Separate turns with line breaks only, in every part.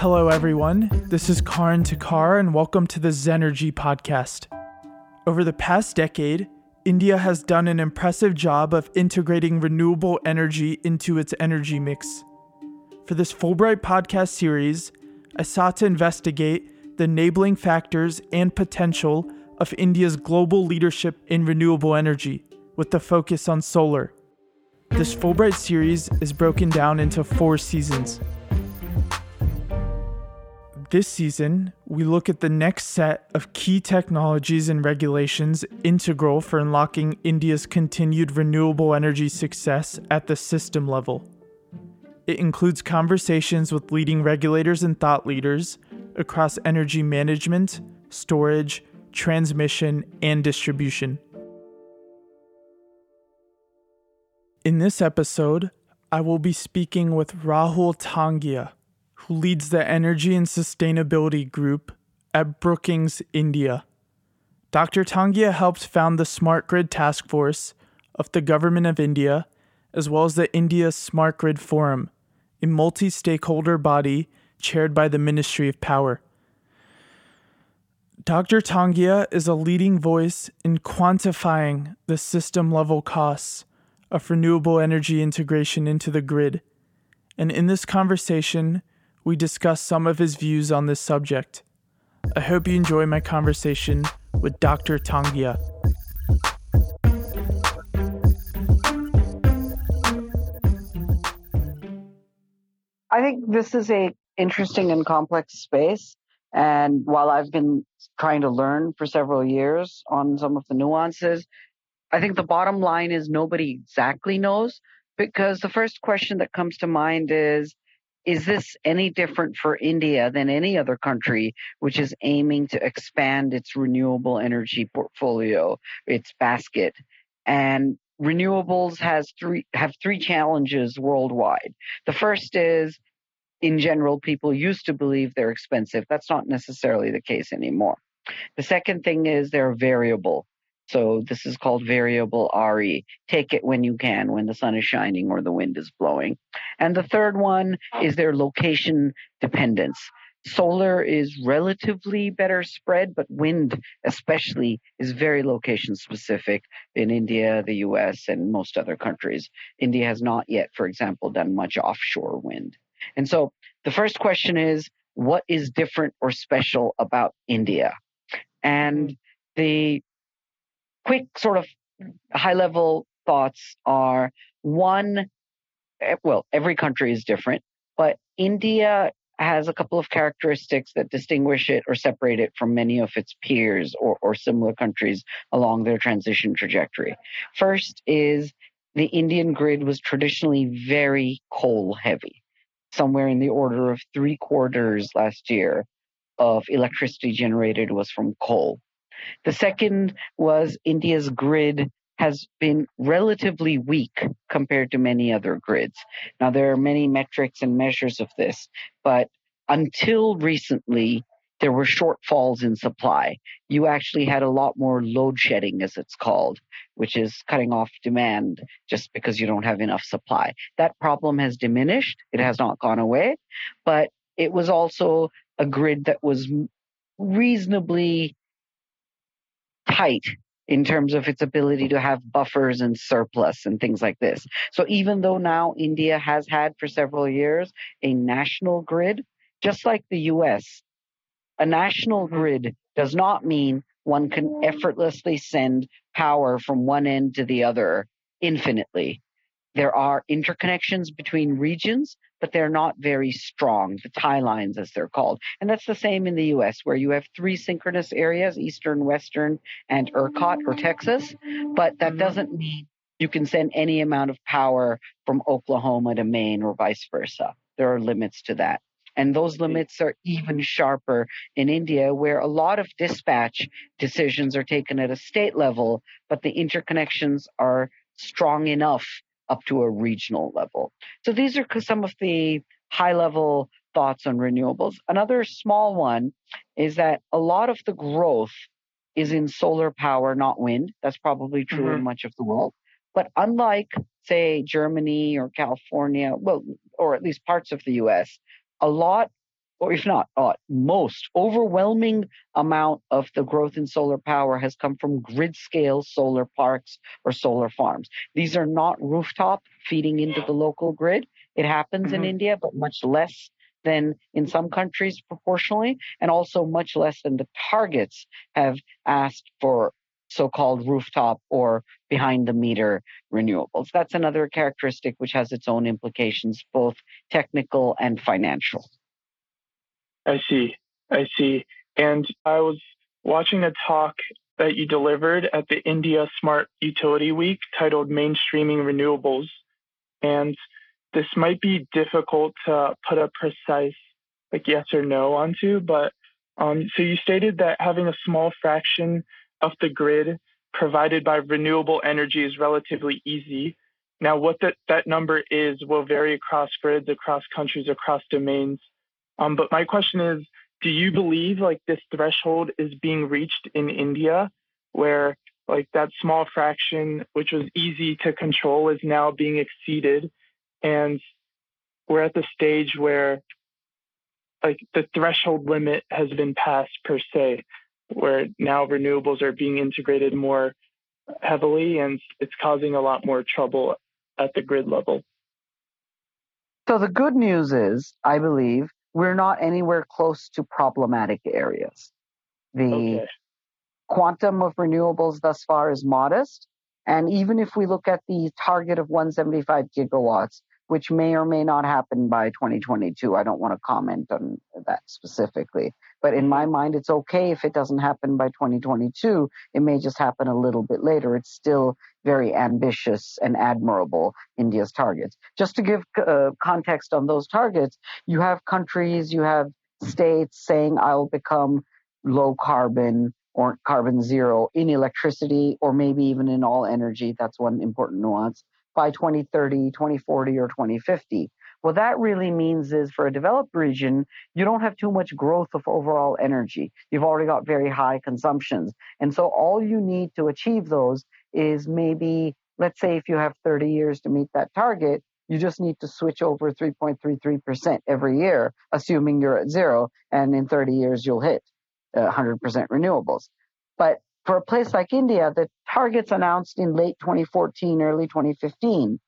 Hello, everyone. This is Karan Takar, and welcome to the Zenergy podcast. Over the past decade, India has done an impressive job of integrating renewable energy into its energy mix. For this Fulbright podcast series, I sought to investigate the enabling factors and potential of India's global leadership in renewable energy, with the focus on solar. This Fulbright series is broken down into four seasons. This season, we look at the next set of key technologies and regulations integral for unlocking India's continued renewable energy success at the system level. It includes conversations with leading regulators and thought leaders across energy management, storage, transmission, and distribution. In this episode, I will be speaking with Rahul Tongia leads the Energy and Sustainability Group at Brookings, India. Dr. Tongia helped found the Smart Grid Task Force of the Government of India, as well as the India Smart Grid Forum, a multi stakeholder body chaired by the Ministry of Power. Dr. Tongia is a leading voice in quantifying the system level costs of renewable energy integration into the grid. And in this conversation, we discuss some of his views on this subject. I hope you enjoy my conversation with Dr. Tongia.
I think this is a interesting and complex space. And while I've been trying to learn for several years on some of the nuances, I think the bottom line is nobody exactly knows because the first question that comes to mind is is this any different for India than any other country which is aiming to expand its renewable energy portfolio, its basket? And renewables has three have three challenges worldwide. The first is in general people used to believe they're expensive. That's not necessarily the case anymore. The second thing is they're variable. So this is called variable RE. Take it when you can, when the sun is shining or the wind is blowing. And the third one is their location dependence. Solar is relatively better spread, but wind, especially, is very location specific in India, the US, and most other countries. India has not yet, for example, done much offshore wind. And so the first question is what is different or special about India? And the quick sort of high level thoughts are one, well, every country is different, but India has a couple of characteristics that distinguish it or separate it from many of its peers or, or similar countries along their transition trajectory. First is the Indian grid was traditionally very coal heavy, somewhere in the order of three quarters last year of electricity generated was from coal. The second was India's grid has been relatively weak compared to many other grids. Now, there are many metrics and measures of this, but until recently, there were shortfalls in supply. You actually had a lot more load shedding, as it's called, which is cutting off demand just because you don't have enough supply. That problem has diminished. It has not gone away, but it was also a grid that was reasonably tight in terms of its ability to have buffers and surplus and things like this. So even though now India has had for several years a national grid, just like the US, a national mm-hmm. grid does not mean one can effortlessly send power from one end to the other infinitely. There are interconnections between regions, but they're not very strong, the tie lines as they're called. And that's the same in the US, where you have three synchronous areas Eastern, Western, and ERCOT or Texas. But that mm-hmm. doesn't mean you can send any amount of power from Oklahoma to Maine or vice versa. There are limits to that. And those mm-hmm. limits are even sharper in India, where a lot of dispatch decisions are taken at a state level, but the interconnections are strong enough up to a regional level. So these are some of the high level thoughts on renewables. Another small one is that a lot of the growth is in solar power, not wind. That's probably true mm-hmm. in much of the world. But unlike, say, Germany or California, well, or at least parts of the US, a lot or if not uh, most overwhelming amount of the growth in solar power has come from grid scale solar parks or solar farms. These are not rooftop feeding into the local grid. It happens mm-hmm. in India, but much less than in some countries proportionally, and also much less than the targets have asked for so-called rooftop or behind the meter renewables. That's another characteristic which has its own implications, both technical and financial.
I see. I see. And I was watching a talk that you delivered at the India Smart Utility Week titled Mainstreaming Renewables. And this might be difficult to put a precise like yes or no onto, but um, so you stated that having a small fraction of the grid provided by renewable energy is relatively easy. Now, what that, that number is will vary across grids, across countries, across domains. Um, but my question is, do you believe like this threshold is being reached in India, where like that small fraction, which was easy to control, is now being exceeded, and we're at the stage where like the threshold limit has been passed per se, where now renewables are being integrated more heavily and it's causing a lot more trouble at the grid level.
So the good news is, I believe, we're not anywhere close to problematic areas. The okay. quantum of renewables thus far is modest. And even if we look at the target of 175 gigawatts, which may or may not happen by 2022. I don't want to comment on that specifically. But in my mind, it's okay if it doesn't happen by 2022. It may just happen a little bit later. It's still very ambitious and admirable, India's targets. Just to give uh, context on those targets, you have countries, you have states saying, I'll become low carbon or carbon zero in electricity or maybe even in all energy. That's one important nuance by 2030, 2040, or 2050. What that really means is for a developed region, you don't have too much growth of overall energy. You've already got very high consumptions. And so all you need to achieve those is maybe, let's say, if you have 30 years to meet that target, you just need to switch over 3.33% every year, assuming you're at zero. And in 30 years, you'll hit uh, 100% renewables. But for a place like India, the targets announced in late 2014, early 2015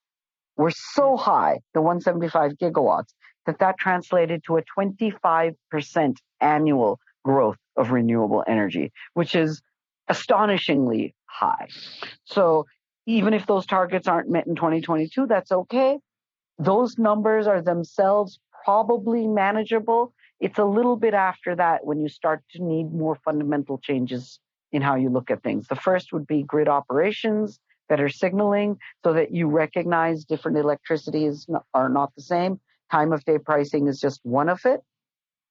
were so mm. high, the 175 gigawatts, that that translated to a 25% annual growth of renewable energy, which is astonishingly high. So even if those targets aren't met in 2022, that's okay. Those numbers are themselves probably manageable. It's a little bit after that when you start to need more fundamental changes in how you look at things. The first would be grid operations, better signaling, so that you recognize different electricities are not the same. Time of day pricing is just one of it.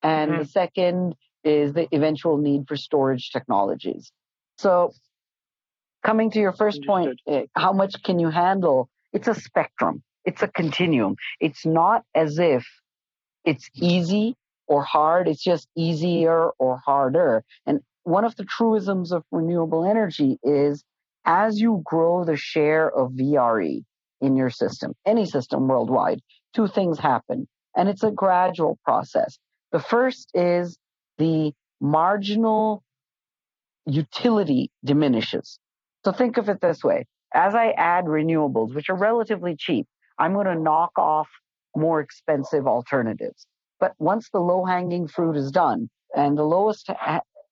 And mm-hmm. the second is the eventual need for storage technologies. So, coming to your first point, eh, how much can you handle? It's a spectrum, it's a continuum. It's not as if it's easy or hard, it's just easier or harder. And one of the truisms of renewable energy is as you grow the share of VRE in your system, any system worldwide, two things happen. And it's a gradual process. The first is the marginal utility diminishes. So think of it this way. As I add renewables, which are relatively cheap, I'm going to knock off more expensive alternatives. But once the low hanging fruit is done and the lowest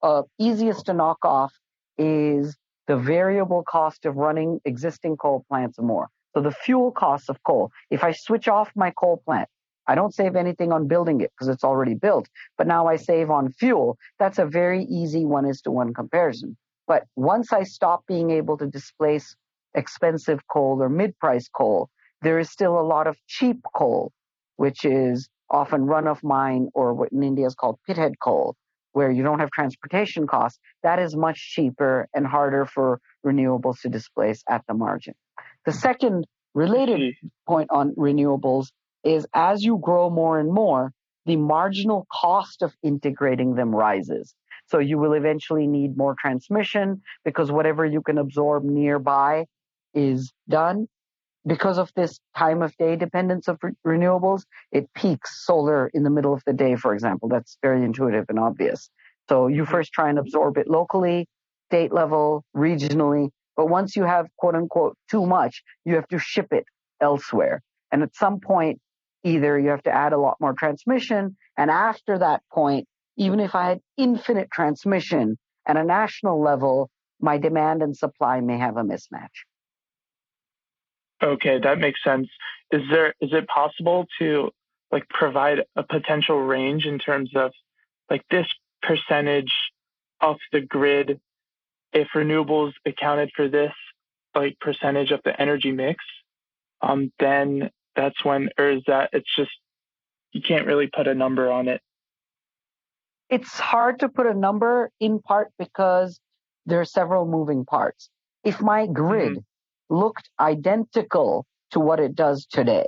uh, easiest to knock off is the variable cost of running existing coal plants more. So the fuel costs of coal. If I switch off my coal plant, I don't save anything on building it because it's already built, but now I save on fuel. That's a very easy one is to one comparison. But once I stop being able to displace expensive coal or mid price coal, there is still a lot of cheap coal, which is often run of mine or what in India is called pithead coal, where you don't have transportation costs, that is much cheaper and harder for renewables to displace at the margin. The mm-hmm. second related mm-hmm. point on renewables is as you grow more and more, the marginal cost of integrating them rises. So you will eventually need more transmission because whatever you can absorb nearby is done. Because of this time of day dependence of re- renewables, it peaks solar in the middle of the day, for example. That's very intuitive and obvious. So you mm-hmm. first try and absorb it locally, state level, regionally. But once you have quote unquote too much, you have to ship it elsewhere. And at some point, either you have to add a lot more transmission. And after that point, even if I had infinite transmission at a national level, my demand and supply may have a mismatch.
Okay, that makes sense. Is there is it possible to like provide a potential range in terms of like this percentage of the grid if renewables accounted for this like percentage of the energy mix um then that's when or is that it's just you can't really put a number on it?
It's hard to put a number in part because there are several moving parts. If my grid mm-hmm looked identical to what it does today,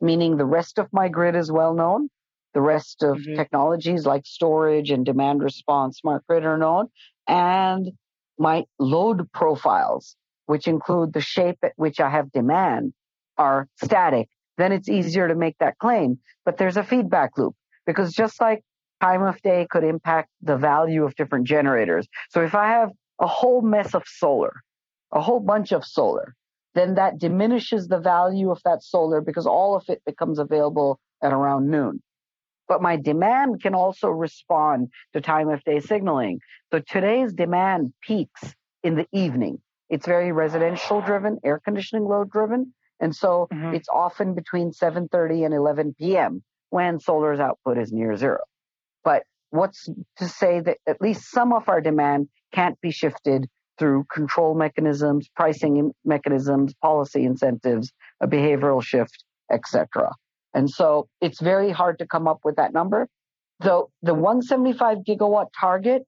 meaning the rest of my grid is well known. The rest of mm-hmm. technologies like storage and demand response, smart grid are known. And my load profiles, which include the shape at which I have demand, are static. Then it's easier to make that claim. But there's a feedback loop because just like time of day could impact the value of different generators. So if I have a whole mess of solar, a whole bunch of solar, then that diminishes the value of that solar because all of it becomes available at around noon. But my demand can also respond to time of day signaling. So today's demand peaks in the evening. It's very residential driven, air conditioning load driven. And so mm-hmm. it's often between 7:30 and 11 p.m. when solar's output is near zero. But what's to say that at least some of our demand can't be shifted through control mechanisms, pricing mechanisms, policy incentives, a behavioral shift, etc. And so it's very hard to come up with that number. Though the 175 gigawatt target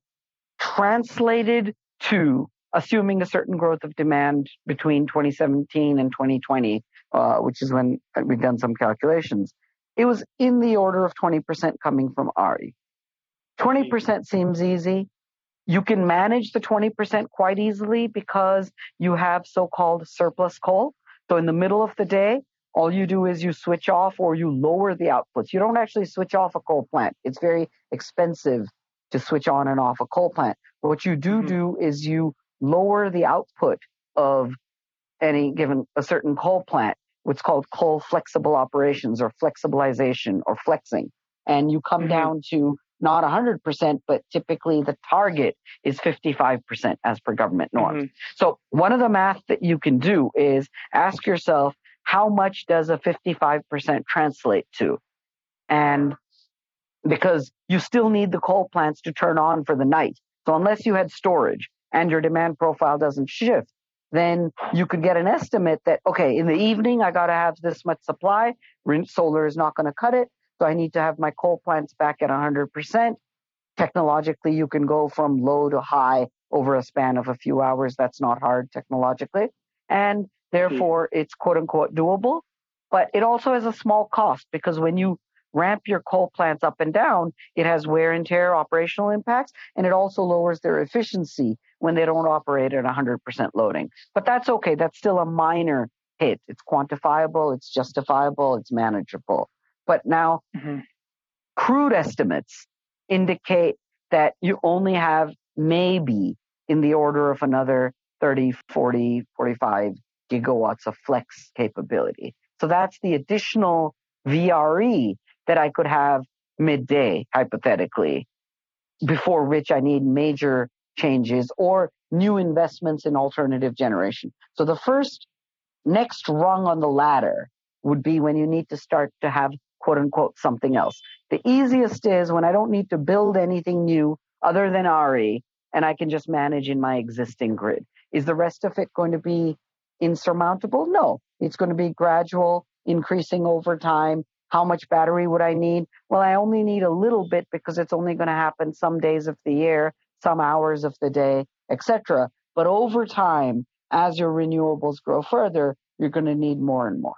translated to assuming a certain growth of demand between 2017 and 2020, uh, which is when we've done some calculations, it was in the order of 20% coming from RE. 20% seems easy. You can manage the 20% quite easily because you have so-called surplus coal. So in the middle of the day, all you do is you switch off or you lower the outputs. You don't actually switch off a coal plant. It's very expensive to switch on and off a coal plant. But what you do mm-hmm. do is you lower the output of any given a certain coal plant, what's called coal flexible operations or flexibilization or flexing. And you come mm-hmm. down to not 100%, but typically the target is 55% as per government norms. Mm-hmm. So one of the math that you can do is ask yourself, how much does a 55% translate to? And because you still need the coal plants to turn on for the night. So unless you had storage and your demand profile doesn't shift, then you could get an estimate that, okay, in the evening, I got to have this much supply. Solar is not going to cut it. So I need to have my coal plants back at 100%. Technologically, you can go from low to high over a span of a few hours. That's not hard technologically. And therefore, mm-hmm. it's quote unquote doable. But it also has a small cost because when you ramp your coal plants up and down, it has wear and tear operational impacts, and it also lowers their efficiency when they don't operate at 100% loading. But that's okay. That's still a minor hit. It's quantifiable, it's justifiable, it's manageable. But now, mm-hmm. crude estimates indicate that you only have maybe in the order of another 30, 40, 45 gigawatts of flex capability. So that's the additional VRE that I could have midday, hypothetically, before which I need major changes or new investments in alternative generation. So the first next rung on the ladder would be when you need to start to have quote unquote something else. The easiest is when I don't need to build anything new other than RE and I can just manage in my existing grid. Is the rest of it going to be insurmountable? No, it's going to be gradual, increasing over time. How much battery would I need? Well, I only need a little bit because it's only going to happen some days of the year, some hours of the day, etc. But over time, as your renewables grow further, you're going to need more and more.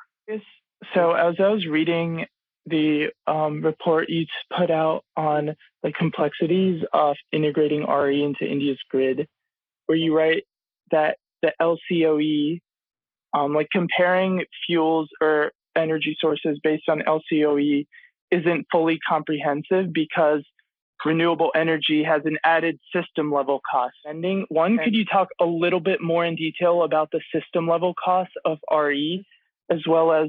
So as I was reading the um, report you put out on the complexities of integrating RE into India's grid, where you write that the LCOE Um, like comparing fuels or energy sources based on LCOE isn't fully comprehensive because renewable energy has an added system level cost. Ending one, could you talk a little bit more in detail about the system level costs of RE, as well as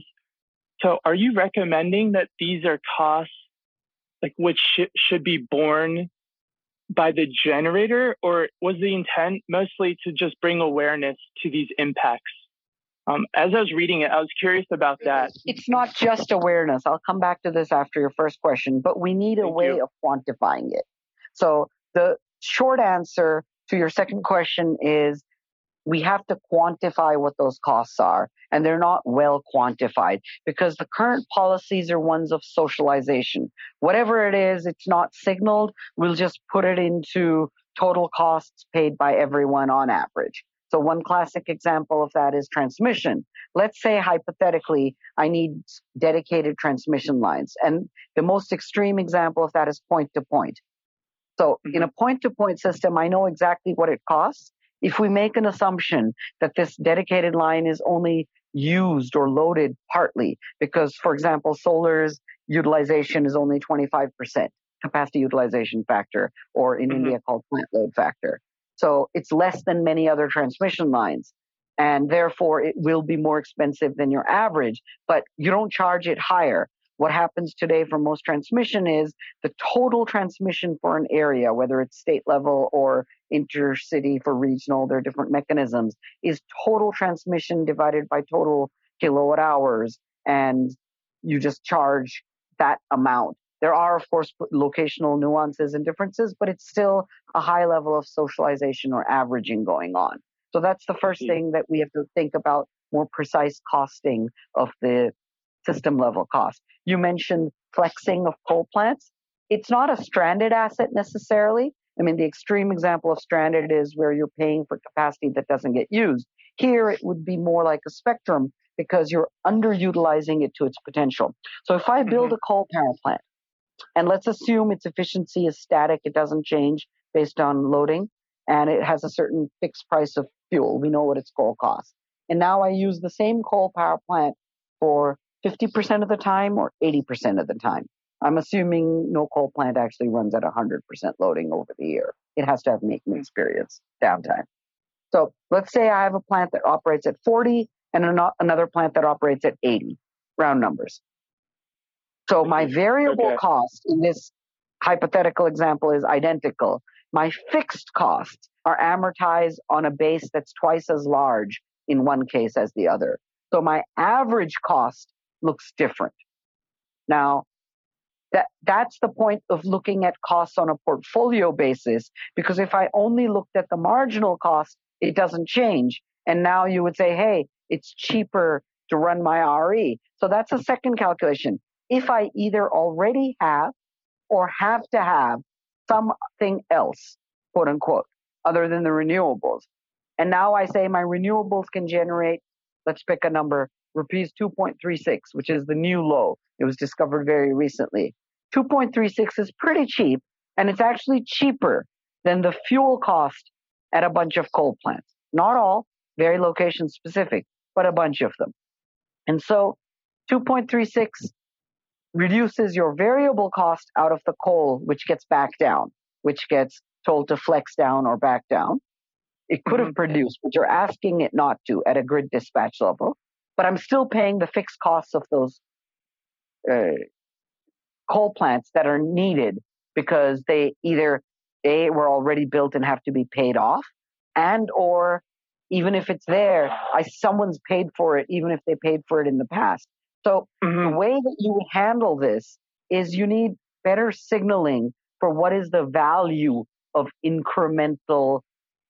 so are you recommending that these are costs like which sh- should be borne by the generator, or was the intent mostly to just bring awareness to these impacts? Um, as I was reading it, I was curious about that.
It's not just awareness. I'll come back to this after your first question, but we need a
Thank
way
you.
of quantifying it. So the short answer to your second question is we have to quantify what those costs are, and they're not well quantified because the current policies are ones of socialization. Whatever it is, it's not signaled. We'll just put it into total costs paid by everyone on average. So, one classic example of that is transmission. Let's say, hypothetically, I need dedicated transmission lines. And the most extreme example of that is point to point. So, in mm-hmm. a point to point system, I know exactly what it costs. If we make an assumption that this dedicated line is only used or loaded partly, because, for example, solar's utilization is only 25% capacity utilization factor, or in
Mhm.
India called plant load factor. So it's less than many other transmission lines. And therefore, it will be more expensive than your average, but you don't charge it higher. What happens today for most transmission is the total transmission for an area, whether it's state level or intercity for regional, there are different mechanisms, is total transmission divided by total kilowatt hours. And you just charge that amount. There are, of course, locational nuances and differences, but it's still a high level of socialization or averaging going on. So that's the first
Mhm.
thing that we have to think about more precise costing of the system level cost. You mentioned flexing of coal plants. It's not a stranded asset necessarily. I mean, the extreme example of stranded is where you're paying for capacity that doesn't get used. Here, it would be more like a spectrum because you're underutilizing it to its potential. So if I build mm-hmm. a coal power plant, and let's assume its efficiency is static, it doesn't change based on loading, and it has a certain fixed price of fuel. We know what its coal costs. And now I use the same coal power plant for 50% of the time or 80% of the time. I'm assuming no coal plant actually runs at 100% loading over the year. It has to have maintenance mm-hmm. periods, downtime. So let's say I have a plant that operates at 40 and ano- another plant that operates at 80, round numbers. So my mm-hmm. variable
Okay.
cost in this hypothetical example is identical. My fixed costs are amortized on a base that's twice as large in one case as the other. So my average cost looks different. Now, that, that's the point of looking at costs on a portfolio basis, because if I only looked at the marginal cost, it doesn't change. And now you would say, hey, it's cheaper to run my RE. So that's a second calculation. If I either already have or have to have something else, quote unquote, other than the renewables. And now I say my renewables can generate, let's pick a number, rupees 2.36, which is the new low. It was discovered very recently. 2.36 is pretty cheap, and it's actually cheaper than the fuel cost at a bunch of coal plants. Not all, very location specific, but a bunch of them. And so 2.36 reduces your variable cost out of the coal, which gets back down, which gets told to flex down or back down. It could have mm-hmm. produced, but you're asking it not to at a grid dispatch level. But I'm still paying the fixed costs of those uh, coal plants that are needed because they either a were already built and have to be paid off, and or even if it's there, I someone's paid for it, even if they paid for it in the past. So
Mhm.
the way that you handle this is you need better signaling for what is the value of incremental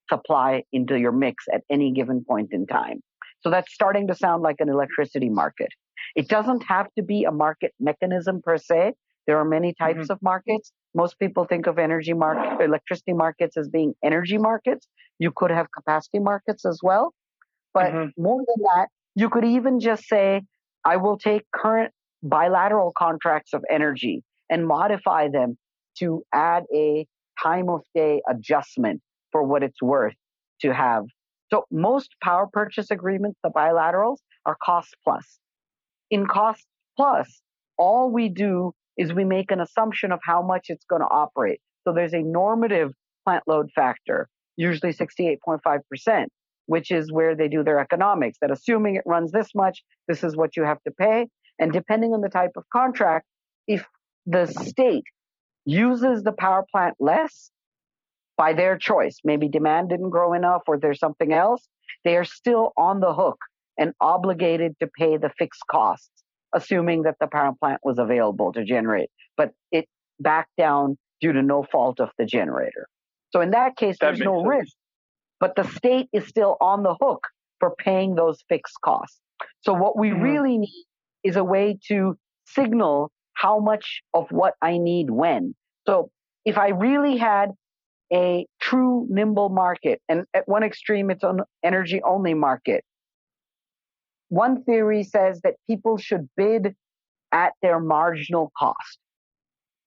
supply into your mix at any given point in time. So that's starting to sound like an electricity market. It doesn't have to be a market mechanism per se. There are many types of markets. Most people think of energy market, electricity markets as being energy markets. You could have capacity markets as well. But
Mhm.
more than that, you could even just say, I will take current bilateral contracts of energy and modify them to add a time of day adjustment for what it's worth to have. So most power purchase agreements, the bilaterals, are cost plus. In cost plus, all we do is we make an assumption of how much it's going to operate. So there's a normative plant load factor, usually 68.5%, which is where they do their economics, that assuming it runs this much, this is what you have to pay. And depending on the type of contract, if the state uses the power plant less by their choice, maybe demand didn't grow enough or there's something else, they are still on the hook and obligated to pay the fixed costs, assuming that the power plant was available to generate. But it backed down due to no fault of the generator. So in that case, that there's no sense. risk, but the state is still on the hook for paying those fixed costs. So what we mm-hmm. really need is a way to signal how much of what I need when. So if I really had a true nimble market, and at one extreme, it's an energy only market. One theory says that people should bid at their marginal cost,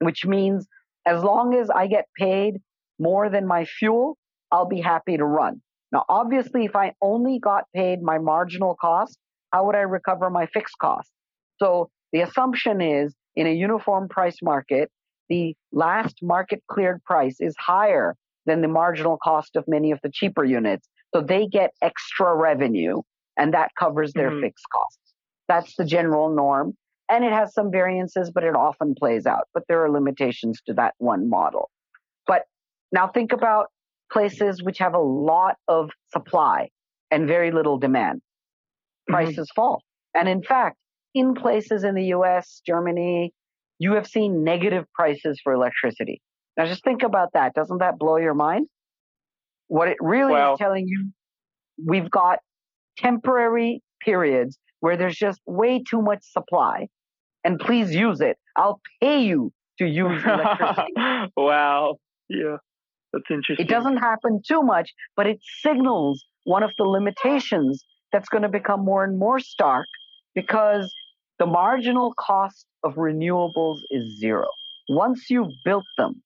which means as long as I get paid more than my fuel, I'll be happy to run. Now, obviously, if I only got paid my marginal cost, how would I recover my fixed cost? So the assumption is in a uniform price market, the last market cleared price is higher than the marginal cost of many of the cheaper units. So they get extra revenue and that covers their mm-hmm. fixed costs. That's the general norm. And it has some variances, but it often plays out. But there are limitations to that one model. But now think about places which have a lot of supply and very little demand. Mm-hmm. Prices mm-hmm. fall. And in fact, in places in the US, Germany, you have seen negative prices for electricity. Now just think about that. Doesn't that blow your mind? What it really well, is telling you, we've got temporary periods where there's just way too much supply. And please use it. I'll pay you to use electricity.
wow. Yeah. That's interesting.
It doesn't happen too much, but it signals one of the limitations that's going to become more and more stark because the marginal cost of renewables is zero. Once you've built them,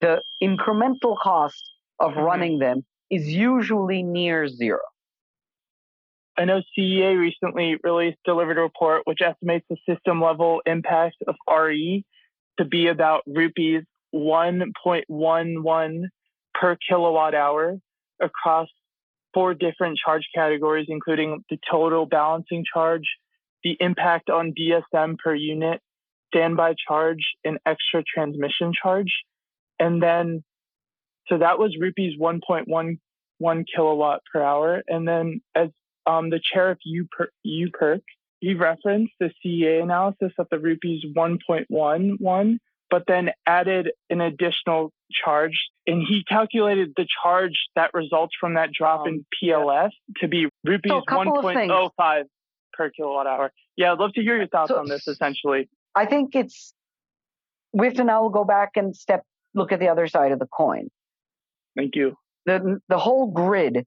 the incremental cost of mm-hmm. running them is usually near zero.
I know CEA recently released delivered a report which estimates the system level impact of RE to be about rupees 1.11 per kilowatt hour across four different charge categories, including the total balancing charge, the impact on DSM per unit, standby charge, and extra transmission charge. And then, so that was rupees 1.11 kilowatt per hour. And then, as um, the chair of UPERC, he referenced the CEA analysis of the rupees 1.11, but then added an additional charge. And he calculated the charge that results from that drop um, in PLF yeah. to be rupees so 1.05 per kilowatt hour. Yeah, I'd love to hear your thoughts so, on this essentially.
I think it's, we have to now go back and step, look at the other side of the coin.
Thank you.
The, the whole grid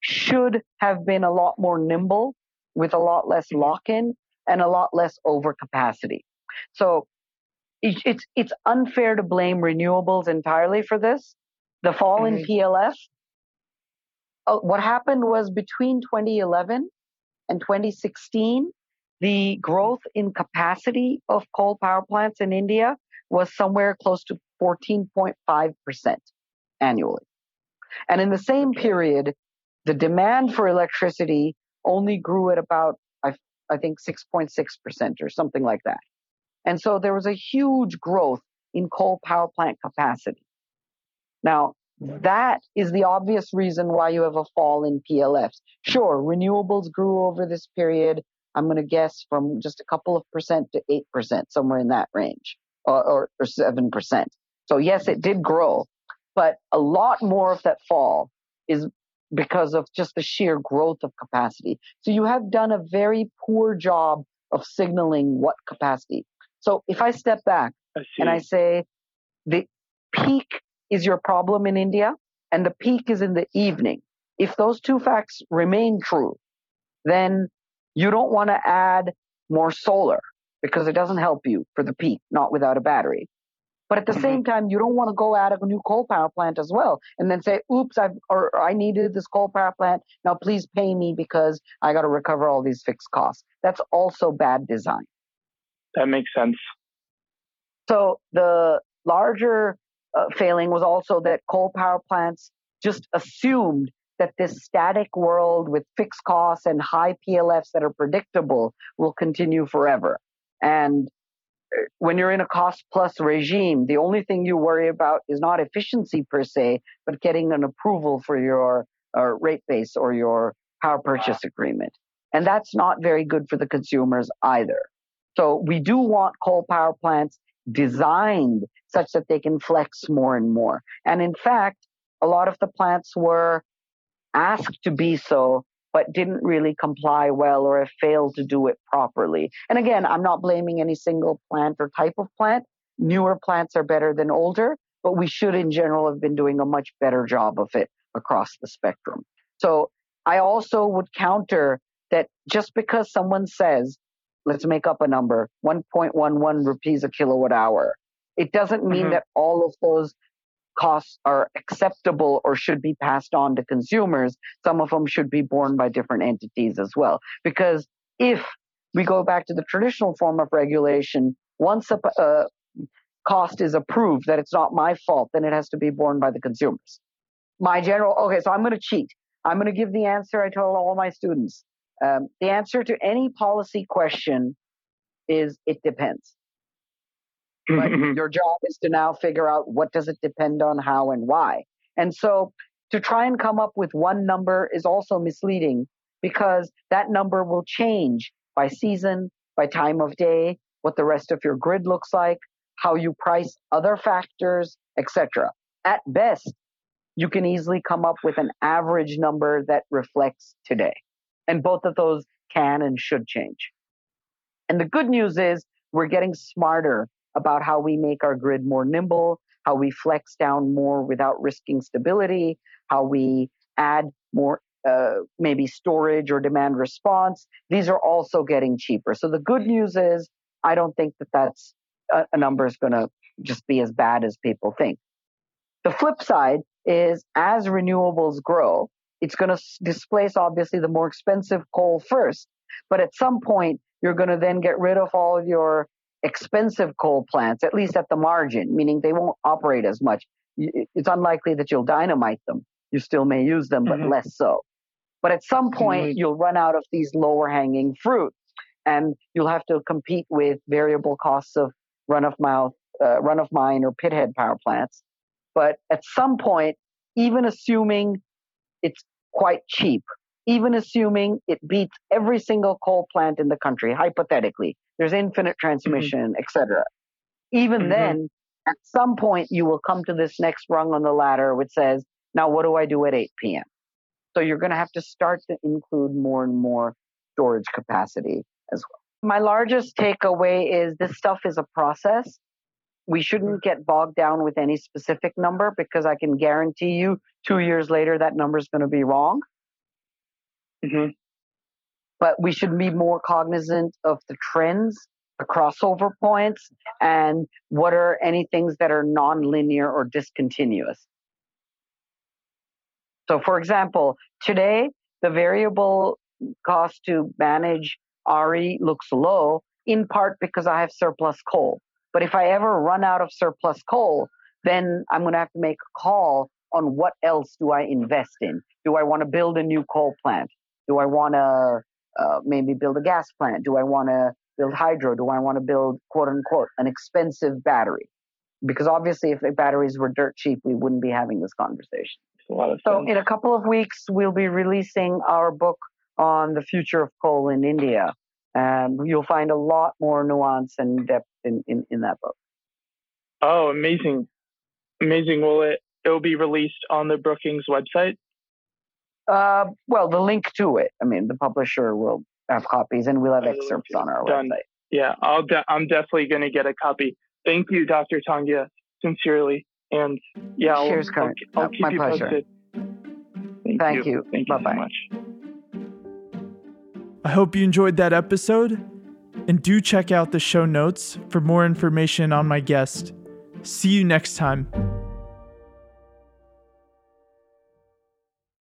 should have been a lot more nimble with a lot less lock in and a lot less overcapacity. So it's, it's unfair to blame renewables entirely for this. The fall mm-hmm. in PLF, uh, what happened was between 2011 and 2016, the growth in capacity of coal power plants in India was somewhere close to 14.5% annually. And in the same period, the demand for electricity only grew at about, I, I think, 6.6% or something like that. And so there was a huge growth in coal power plant capacity. Now, that is the obvious reason why you have a fall in PLFs. Sure, renewables grew over this period. I'm going to guess from just a couple of percent to 8%, somewhere in that range, or, or, or 7%. So, yes, it did grow, but a lot more of that fall is because of just the sheer growth of capacity. So, you have done a very poor job of signaling what capacity. So, if I step back I and I say the peak is your problem in India and the peak is in the evening. If those two facts remain true, then you don't want to add more solar because it doesn't help you for the peak, not without a battery. But at the mm-hmm. same time, you don't want to go add a new coal power plant as well and then say, oops, I've, or I needed this coal power plant. Now please pay me because I got to recover all these fixed costs. That's also bad design.
That makes sense.
So the larger uh, failing was also that coal power plants just assumed that this static world with fixed costs and high PLFs that are predictable will continue forever. And uh, when you're in a cost plus regime, the only thing you worry about is not efficiency per se, but getting an approval for your uh, rate base or your power purchase agreement. And that's not very good for the consumers either. So we do want coal power plants designed such that they can flex more and more. And in fact, a lot of the plants were asked to be so, but didn't really comply well or have failed to do it properly. And again, I'm not blaming any single plant or type of plant. Newer plants are better than older, but we should in general have been doing a much better job of it across the spectrum. So I also would counter that just because someone says let's make up a number. 1.11 rupees a kilowatt hour. It doesn't mean mm-hmm. that all of those costs are acceptable or should be passed on to consumers. Some of them should be borne by different entities as well. Because if we go back to the traditional form of regulation once a uh, cost is approved that it's not my fault then it has to be borne by the consumers. My general okay so i'm going to cheat. I'm going to give the answer i told all my students um, the answer to any policy question is it depends. But your job is to now figure out what does it depend on, how, and why. And so to try and come up with one number is also misleading because that number will change by season, by time of day, what the rest of your grid looks like, how you price other factors, etc. At best, you can easily come up with an average number that reflects today. And both of those can and should change. And the good news is we're getting smarter about how we make our grid more nimble, how we flex down more without risking stability, how we add more uh, maybe storage or demand response. These are also getting cheaper. So the good news is I don't think that that's a, a number is going to just be as bad as people think. The flip side is as renewables grow, it's going to displace obviously the more expensive coal first. But at some point, you're going to then get rid of all of your expensive coal plants, at least at the margin, meaning they won't operate as much. It's unlikely that you'll dynamite them. You still may use them, but mm-hmm. less so. But at some point, you'll run out of these lower hanging fruit and you'll have to compete with variable costs of run of mouth, uh, run of mine or pithead power plants. But at some point, even assuming it's quite cheap, even assuming it beats every single coal plant in the country, hypothetically. There's infinite mm-hmm. transmission, mm-hmm. etc. Even mm-hmm. then, at some point, you will come to this next rung on the ladder, which says, now what do I do at 8 p.m.? So you're going to have to start to include more and more storage capacity as well. My largest takeaway is this stuff is a process. We shouldn't get bogged down with any specific number because I can guarantee you two years later that number is going to be wrong. Mm-hmm. But we should be more cognizant of the trends, the crossover points, and what are any things that are nonlinear or discontinuous. So, for example, today the variable cost to manage RE looks low, in part because I have surplus coal. But if I ever run out of surplus coal, then I'm going to have to make a call on what else do I invest in. Do I want to build a new coal plant? Do I want to uh, maybe build a gas plant? Do I want to build hydro? Do I want to build quote unquote an expensive battery? Because obviously, if batteries were dirt cheap, we wouldn't be having this conversation. So, in a couple of weeks, we'll be releasing our book on the future of coal in India. Um, you'll find a lot more nuance and depth in, in, in that book.
Oh, amazing. Amazing. Will it, it will be released on the Brookings website?
Uh, well, the link to it. I mean, the publisher will have copies, and we'll have excerpts on our Done. website.
Yeah, I'll de- I'm definitely going to get a copy. Thank you, Dr. Tongia, sincerely. And yeah, I'll,
Cheers,
I'll, I'll keep
My
you
pleasure.
posted.
Thank, Thank you.
you. Thank you
Bye-bye.
so much.
I hope you enjoyed that episode, and do check out the show notes for more information on my guest. See you next time.